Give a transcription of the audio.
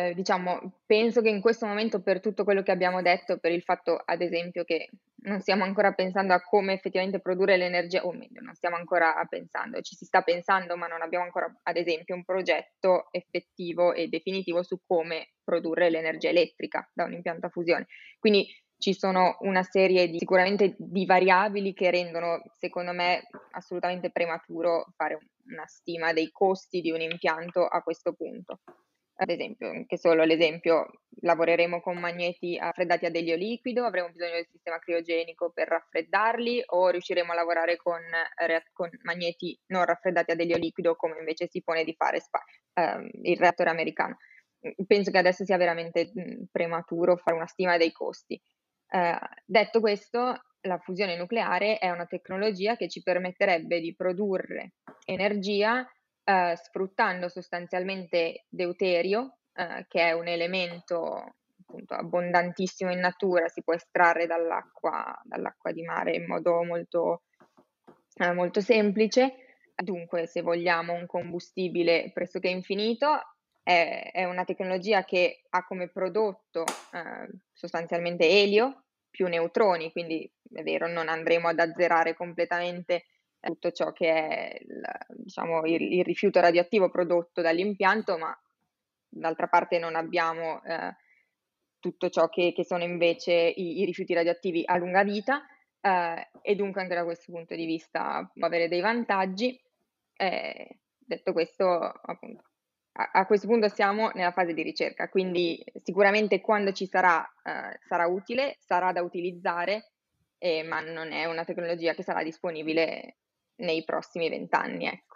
Ehm, diciamo, penso che in questo momento per tutto quello che abbiamo detto, per il fatto ad esempio che non stiamo ancora pensando a come effettivamente produrre l'energia o meglio, non stiamo ancora pensando, ci si sta pensando, ma non abbiamo ancora, ad esempio, un progetto effettivo e definitivo su come produrre l'energia elettrica da un impianto a fusione. Quindi ci sono una serie di sicuramente di variabili che rendono, secondo me, assolutamente prematuro fare una stima dei costi di un impianto a questo punto. Ad esempio, anche solo l'esempio, lavoreremo con magneti raffreddati a delio liquido, avremo bisogno del sistema criogenico per raffreddarli o riusciremo a lavorare con, con magneti non raffreddati a delio liquido come invece si pone di fare spa, ehm, il reattore americano. Penso che adesso sia veramente mh, prematuro fare una stima dei costi. Eh, detto questo, la fusione nucleare è una tecnologia che ci permetterebbe di produrre energia eh, sfruttando sostanzialmente deuterio, eh, che è un elemento appunto abbondantissimo in natura, si può estrarre dall'acqua, dall'acqua di mare in modo molto, eh, molto semplice. Dunque, se vogliamo un combustibile pressoché infinito, è, è una tecnologia che ha come prodotto eh, sostanzialmente elio più neutroni, quindi è vero, non andremo ad azzerare completamente tutto ciò che è il, diciamo, il, il rifiuto radioattivo prodotto dall'impianto, ma d'altra parte non abbiamo eh, tutto ciò che, che, sono invece i, i, rifiuti radioattivi a lunga vita eh, e dunque anche da questo punto di vista può avere dei vantaggi. Eh, detto questo, appunto, a, a, questo punto siamo nella fase di ricerca, quindi sicuramente quando ci sarà eh, sarà utile, sarà da utilizzare, eh, ma non è una tecnologia che sarà disponibile nei prossimi vent'anni. Ecco.